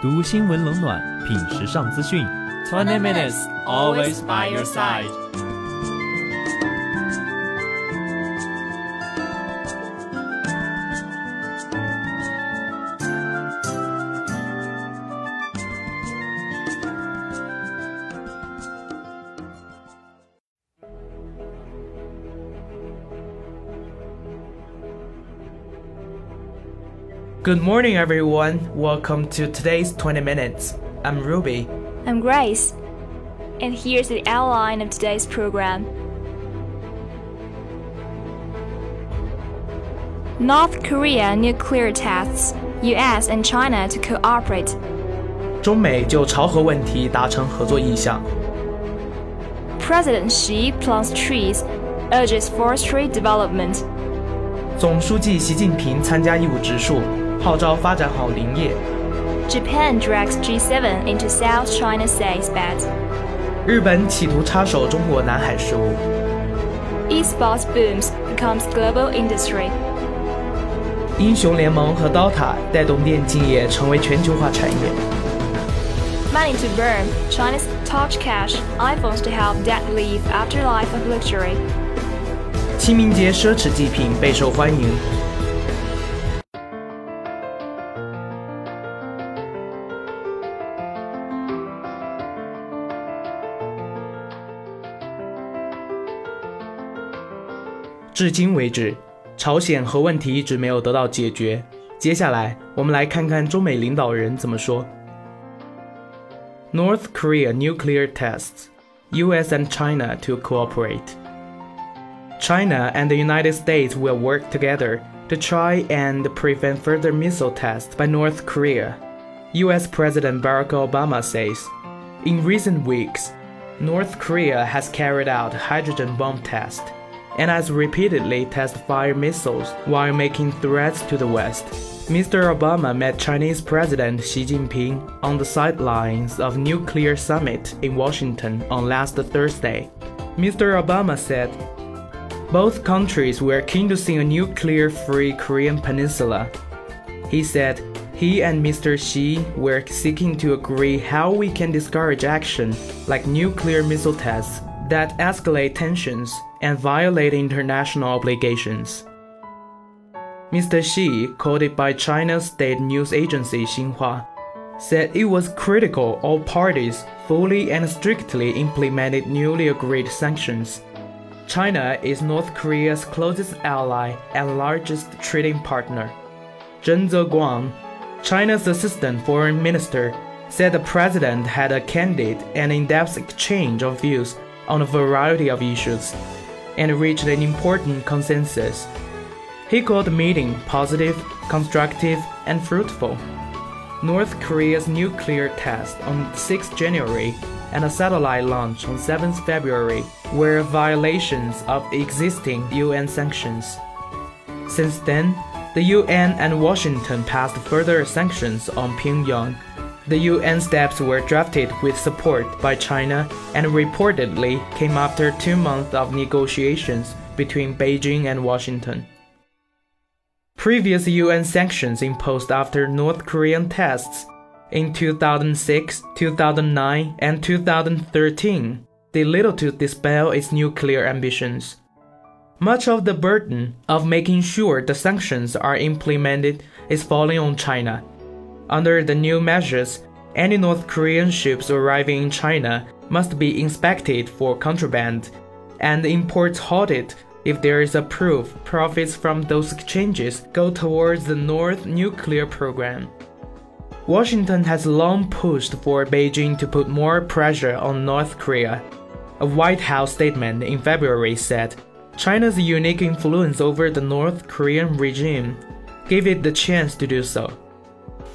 读新闻冷暖，品时尚资讯。Twenty minutes, always by your side. Good morning, everyone. Welcome to today's 20 Minutes. I'm Ruby. I'm Grace. And here's the outline of today's program. North Korea nuclear tests, US and China to cooperate. 中美就朝核问题达成合作意向。 President Xi plants trees, urges forestry development. 总书记习近平参加义务植树， 号召发展好林业。Japan drags G7 into South China Sea's bed. 日本企图插手中国南海事务。Esports booms becomes global industry. 英雄联盟和 DOTA 带动电竞业成为全球化产业。Money to burn, China's touch cash, iPhones to help debt leave after life of luxury. 清明节奢侈祭品备受欢迎。至今为止，朝鲜核问题一直没有得到解决。接下来，我们来看看中美领导人怎么说。North Korea nuclear tests, U.S. and China to cooperate. China and the United States will work together to try and prevent further missile tests by North Korea, US President Barack Obama says. In recent weeks, North Korea has carried out hydrogen bomb tests and has repeatedly tested fire missiles while making threats to the West. Mr. Obama met Chinese President Xi Jinping on the sidelines of nuclear summit in Washington on last Thursday. Mr. Obama said, both countries were keen to see a nuclear free Korean peninsula. He said he and Mr. Xi were seeking to agree how we can discourage action like nuclear missile tests that escalate tensions and violate international obligations. Mr. Xi, quoted by China's state news agency Xinhua, said it was critical all parties fully and strictly implemented newly agreed sanctions. China is North Korea's closest ally and largest trading partner. Zheng Zeguang, China's assistant foreign minister, said the president had a candid and in-depth exchange of views on a variety of issues and reached an important consensus. He called the meeting positive, constructive, and fruitful. North Korea's nuclear test on 6 January and a satellite launch on 7 February were violations of existing UN sanctions. Since then, the UN and Washington passed further sanctions on Pyongyang. The UN steps were drafted with support by China and reportedly came after two months of negotiations between Beijing and Washington. Previous UN sanctions imposed after North Korean tests in 2006, 2009, and 2013 did little to dispel its nuclear ambitions. Much of the burden of making sure the sanctions are implemented is falling on China. Under the new measures, any North Korean ships arriving in China must be inspected for contraband, and imports halted if there is a proof profits from those exchanges go towards the North nuclear program. Washington has long pushed for Beijing to put more pressure on North Korea. A White House statement in February said China's unique influence over the North Korean regime gave it the chance to do so.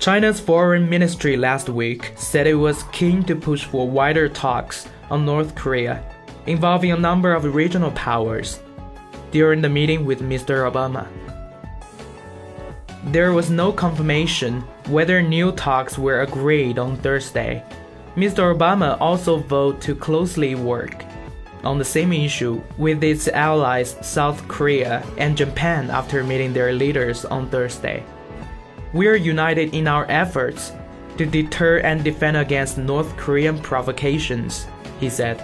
China's foreign ministry last week said it was keen to push for wider talks on North Korea, involving a number of regional powers, during the meeting with Mr. Obama. There was no confirmation whether new talks were agreed on Thursday. Mr. Obama also vowed to closely work on the same issue with its allies South Korea and Japan after meeting their leaders on Thursday. We are united in our efforts to deter and defend against North Korean provocations, he said.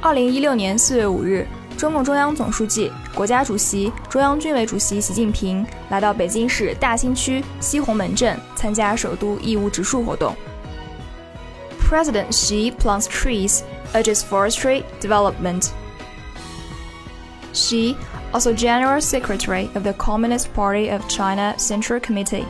二零一六年四月五日，中共中央总书记、 国家主席、中央军委主席习近平来到北京市大兴区西红门镇参加首都义务植树活动。President Xi plants trees, urges forestry development. Xi, also General Secretary of the Communist Party of China Central Committee,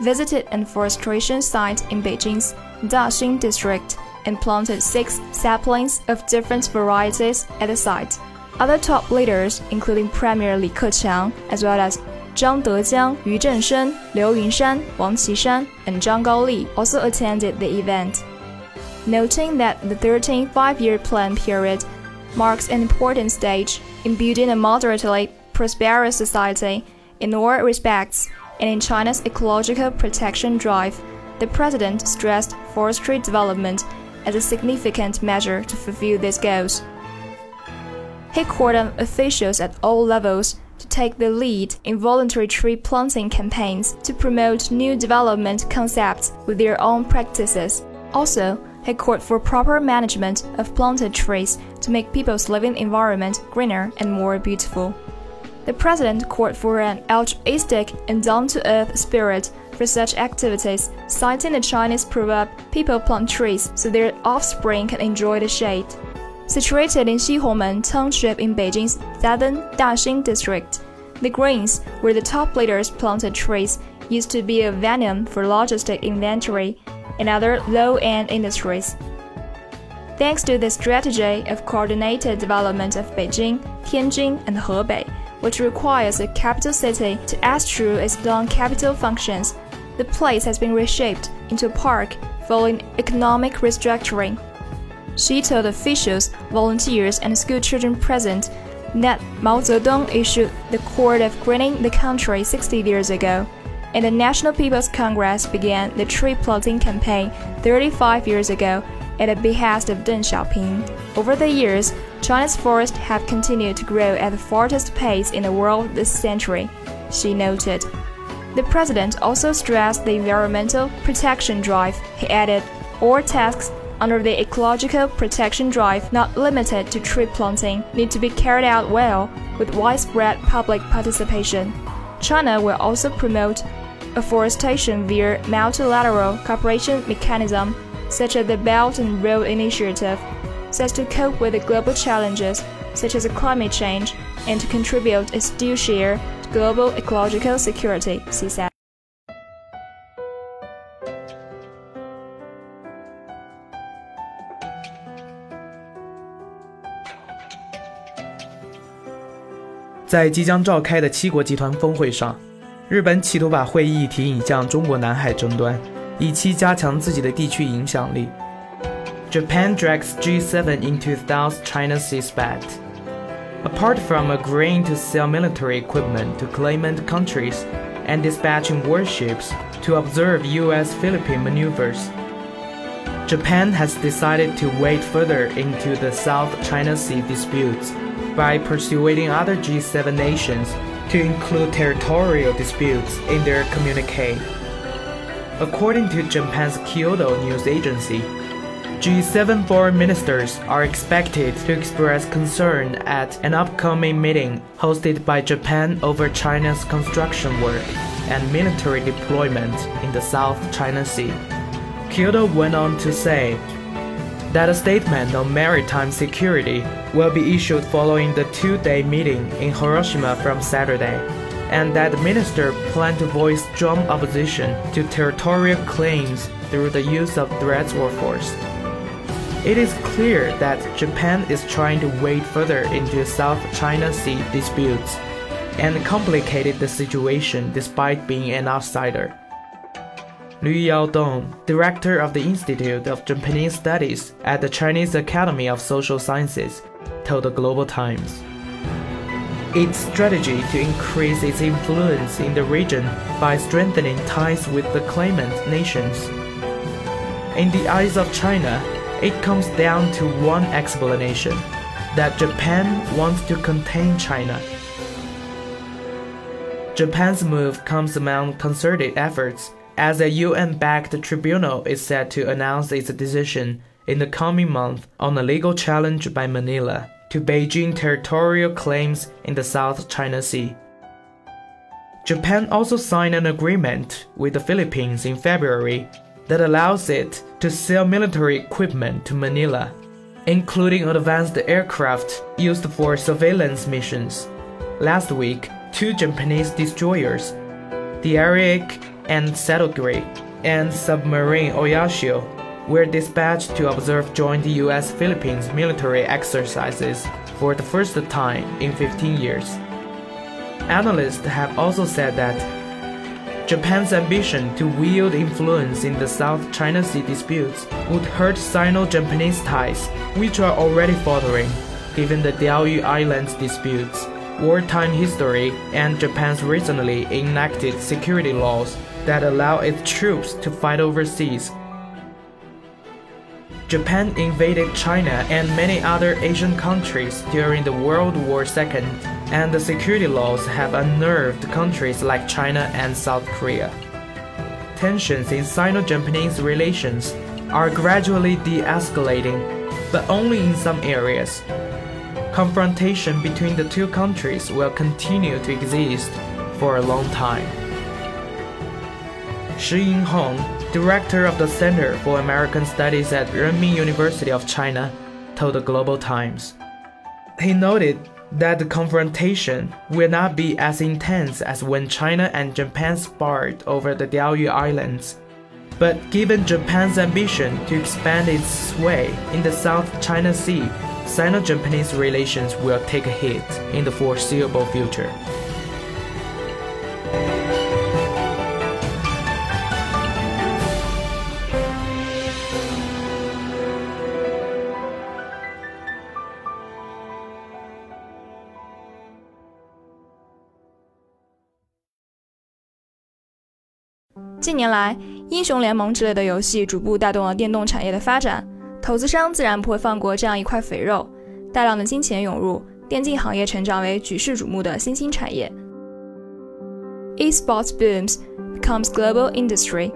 visited an forestation site in Beijing's Daxing district and planted six saplings of different varieties at the site. Other top leaders, including Premier Li Keqiang, as well as Zhang Dejiang, Yu Zhengsheng, Liu Yunshan, Wang Qishan, and Zhang Gaoli, also attended the event. Noting that the 13th five-year plan period marks an important stage in building a moderately prosperous society in all respects and in China's ecological protection drive, the president stressed forestry development as a significant measure to fulfill these goals. He called on officials at all levels to take the lead in voluntary tree planting campaigns to promote new development concepts with their own practices. Also, he called for proper management of planted trees to make people's living environment greener and more beautiful. The president called for an altruistic and down to earth spirit for such activities, citing the Chinese proverb, people plant trees so their offspring can enjoy the shade. Situated in Xihongmen Township in Beijing's southern Daxing district, the greens, where the top leaders planted trees, used to be a venue for logistic inventory and other low-end industries. Thanks to the strategy of coordinated development of Beijing, Tianjin, and Hebei, which requires a capital city to through its non-capital functions, the place has been reshaped into a park following economic restructuring. Xi told officials, volunteers, and schoolchildren present that Mao Zedong issued the cord of greening the country 60 years ago, and the National People's Congress began the tree planting campaign 35 years ago at the behest of Deng Xiaoping. Over the years, China's forests have continued to grow at the fastest pace in the world this century, Xi noted. The president also stressed the environmental protection drive. He added, all tasks under the ecological protection drive, not limited to tree planting, need to be carried out well with widespread public participation. China will also promote afforestation via multilateral cooperation mechanism such as the Belt and Road Initiative, so as to cope with the global challenges such as climate change and to contribute its due share to global ecological security, Xi said. 在即将召开的七国集团峰会上，日本企图把会议议题引向中国南海争端，以期加强自己的地区影响力。Japan drags G7 into South China Sea spat. Apart from agreeing to sell military equipment to claimant countries and dispatching warships to observe U.S. Philippine maneuvers, Japan has decided to wade further into the South China Sea disputes by persuading other G7 nations to include territorial disputes in their communique. According to Japan's Kyodo news agency, G7 foreign ministers are expected to express concern at an upcoming meeting hosted by Japan over China's construction work and military deployment in the South China Sea. Kyodo went on to say that a statement on maritime security will be issued following the two-day meeting in Hiroshima from Saturday, and that the minister plan to voice strong opposition to territorial claims through the use of threats or force. It is clear that Japan is trying to wade further into South China Sea disputes and complicated the situation despite being an outsider. Liu Yaodong, director of the Institute of Japanese Studies at the Chinese Academy of Social Sciences, told the Global Times. Its strategy to increase its influence in the region by strengthening ties with the claimant nations. In the eyes of China, it comes down to one explanation that Japan wants to contain China. Japan's move comes among concerted efforts as a UN backed tribunal is set to announce its decision in the coming month on a legal challenge by Manila to Beijing territorial claims in the South China Sea. Japan also signed an agreement with the Philippines in February that allows it to sell military equipment to Manila, including advanced aircraft used for surveillance missions. Last week, two Japanese destroyers, the Ariake and Setogiri, and submarine Oyashio were dispatched to observe joint US Philippines military exercises for the first time in 15 years. Analysts have also said that Japan's ambition to wield influence in the South China Sea disputes would hurt Sino Japanese ties, which are already faltering, given the Diaoyu Islands disputes, wartime history, and Japan's recently enacted security laws that allow its troops to fight overseas. Japan invaded China and many other Asian countries during the World War II, and the security laws have unnerved countries like China and South Korea. Tensions in Sino Japanese relations are gradually de escalating, but only in some areas. Confrontation between the two countries will continue to exist for a long time. Shi Yinhong, director of the Center for American Studies at Renmin University of China, told the Global Times. He noted that the confrontation will not be as intense as when China and Japan sparred over the Diaoyu Islands. But given Japan's ambition to expand its sway in the South China Sea, Sino Japanese relations will take a hit in the foreseeable future. 近年来，英雄联盟之类的游戏逐步带动了电动产业的发展，投资商自然不会放过这样一块肥肉，大量的金钱涌入，电竞行业成长为举世瞩目的新兴产业。Esports booms becomes global industry.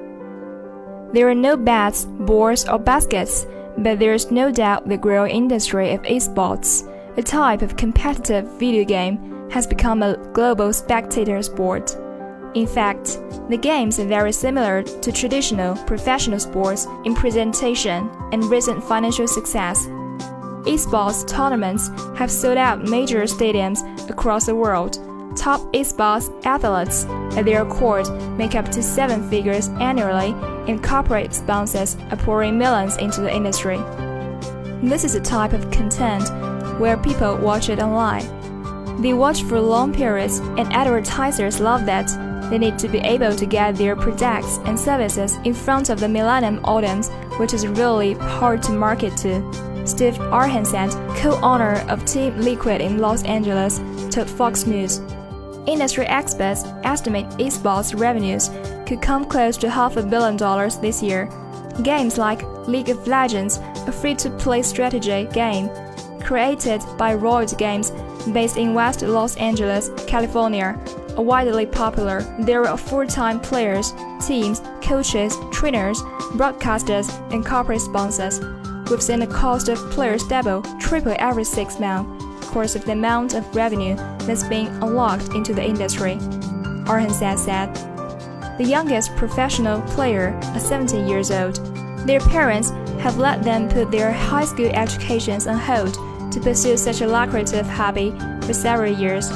There are no bats, balls, or baskets, but there is no doubt the growing industry of esports, a type of competitive video game, has become a global spectator sport. In fact, the games are very similar to traditional professional sports in presentation and recent financial success. Esports tournaments have sold out major stadiums across the world. Top esports athletes at their court make up to seven figures annually, and corporate sponsors are pouring millions into the industry. This is a type of content where people watch it online. They watch for long periods, and advertisers love that they need to be able to get their products and services in front of the millennium audience, which is really hard to market to. Steve Arhancet, co-owner of Team Liquid in Los Angeles, told Fox News. Industry experts estimate esports revenues could come close to half a billion dollars this year. Games like League of Legends, a free-to-play strategy game created by Riot Games based in West Los Angeles, California, are widely popular. There are full-time players, teams, coaches, trainers, broadcasters, and corporate sponsors. We've seen the cost of players double, triple every six months, course of the amount of revenue that's being unlocked into the industry. Arhancet said. The youngest professional player are 17 years old. Their parents have let them put their high school educations on hold to pursue such a lucrative hobby for several years.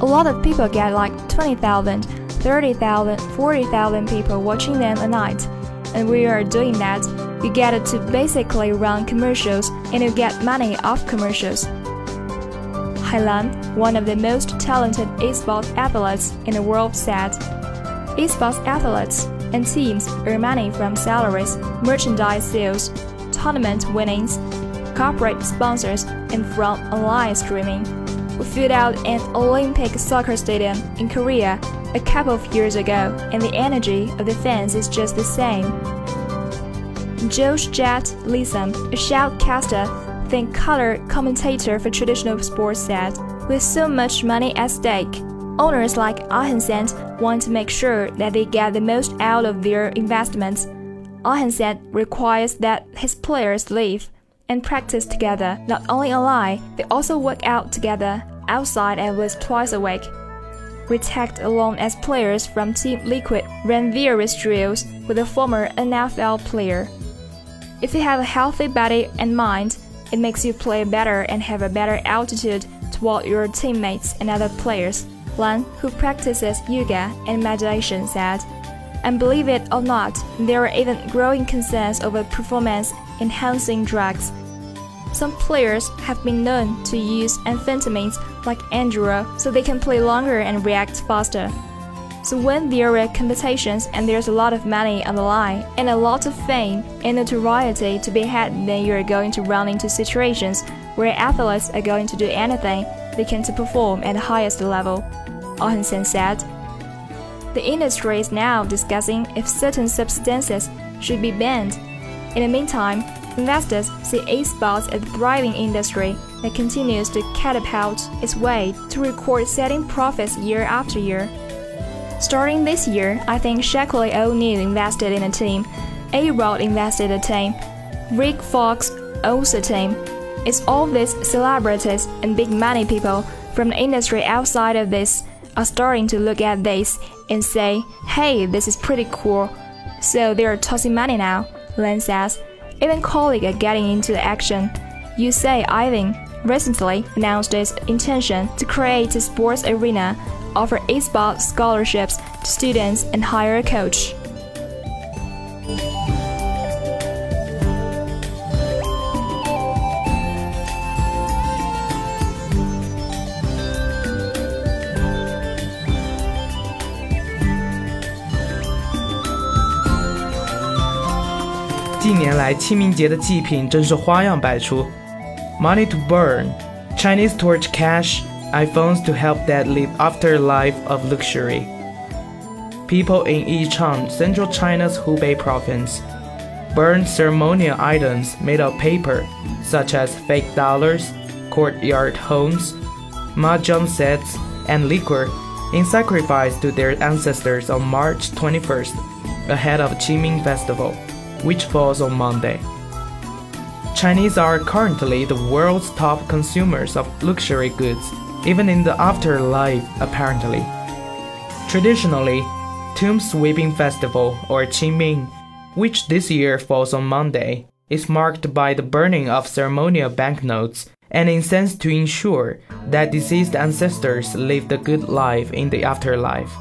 A lot of people get like 20,000, 30,000, 40,000 people watching them a night. And we are doing that. You get it to basically run commercials and you get money off commercials. Hailan, one of the most talented esports athletes in the world, said, Esports athletes and teams earn money from salaries, merchandise sales, tournament winnings, corporate sponsors, and from online streaming. We filled out an Olympic soccer stadium in Korea a couple of years ago, and the energy of the fans is just the same. Josh Jet Lissam, a shoutcaster, think color commentator for traditional sports said, with so much money at stake, owners like Ahensand want to make sure that they get the most out of their investments. Ahensand requires that his players live and practice together, not only online, they also work out together outside at least twice a week. We tagged along as players from Team Liquid ran various drills with a former NFL player. If you have a healthy body and mind, it makes you play better and have a better altitude toward your teammates and other players. Lan, who practices yoga and meditation, said. And believe it or not, there are even growing concerns over performance enhancing drugs. Some players have been known to use amphetamines like Andro so they can play longer and react faster. So when there are competitions and there's a lot of money on the line and a lot of fame and notoriety to be had, then you're going to run into situations where athletes are going to do anything they can to perform at the highest level, Ahensand said. The industry is now discussing if certain substances should be banned. In the meantime, investors see esports as a thriving industry that continues to catapult its way to record setting profits year after year. Starting this year, I think Shaquille O'Neal invested in a team, A-Rod invested in a team, Rick Fox owns a team. It's all these celebrities and big money people from the industry outside of this are starting to look at this and say, hey, this is pretty cool. So they're tossing money now, Len says. Even colleagues are getting into the action. UC Irvine recently announced its intention to create a sports arena offer esports scholarships to students and hire a coach. Money to burn, Chinese torch cash iPhones to help that live after life of luxury. People in Yichang, central China's Hubei province, burn ceremonial items made of paper, such as fake dollars, courtyard homes, mahjong sets, and liquor, in sacrifice to their ancestors on March 21st, ahead of Qingming Festival, which falls on Monday. Chinese are currently the world's top consumers of luxury goods even in the afterlife, apparently. Traditionally, Tomb Sweeping Festival, or Qingming, which this year falls on Monday, is marked by the burning of ceremonial banknotes and incense to ensure that deceased ancestors lived a good life in the afterlife.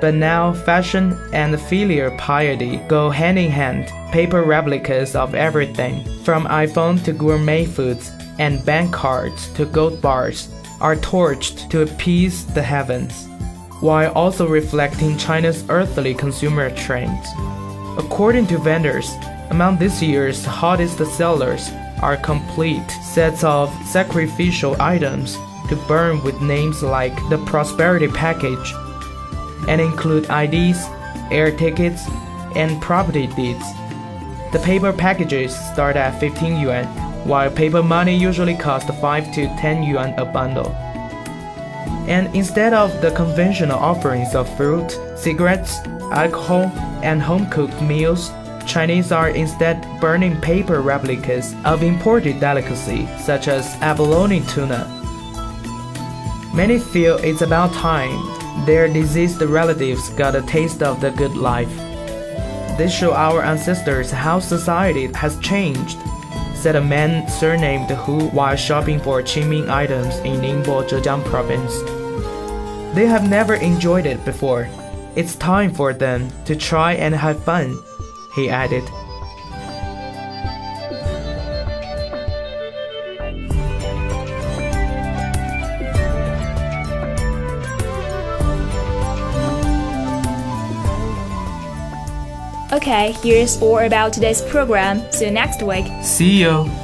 But now, fashion and filial piety go hand in hand. Paper replicas of everything, from iPhone to gourmet foods, and bank cards to gold bars, are torched to appease the heavens, while also reflecting China's earthly consumer trends. According to vendors, among this year's hottest sellers are complete sets of sacrificial items to burn with names like the Prosperity Package and include IDs, air tickets, and property deeds. The paper packages start at 15 yuan while paper money usually costs 5 to 10 yuan a bundle. And instead of the conventional offerings of fruit, cigarettes, alcohol, and home cooked meals, Chinese are instead burning paper replicas of imported delicacies such as abalone tuna. Many feel it's about time their deceased relatives got a taste of the good life. This shows our ancestors how society has changed said a man surnamed Hu while shopping for Qingming items in Ningbo, Zhejiang province. They have never enjoyed it before. It's time for them to try and have fun, he added. Okay, here's all about today's program. See you next week. See you.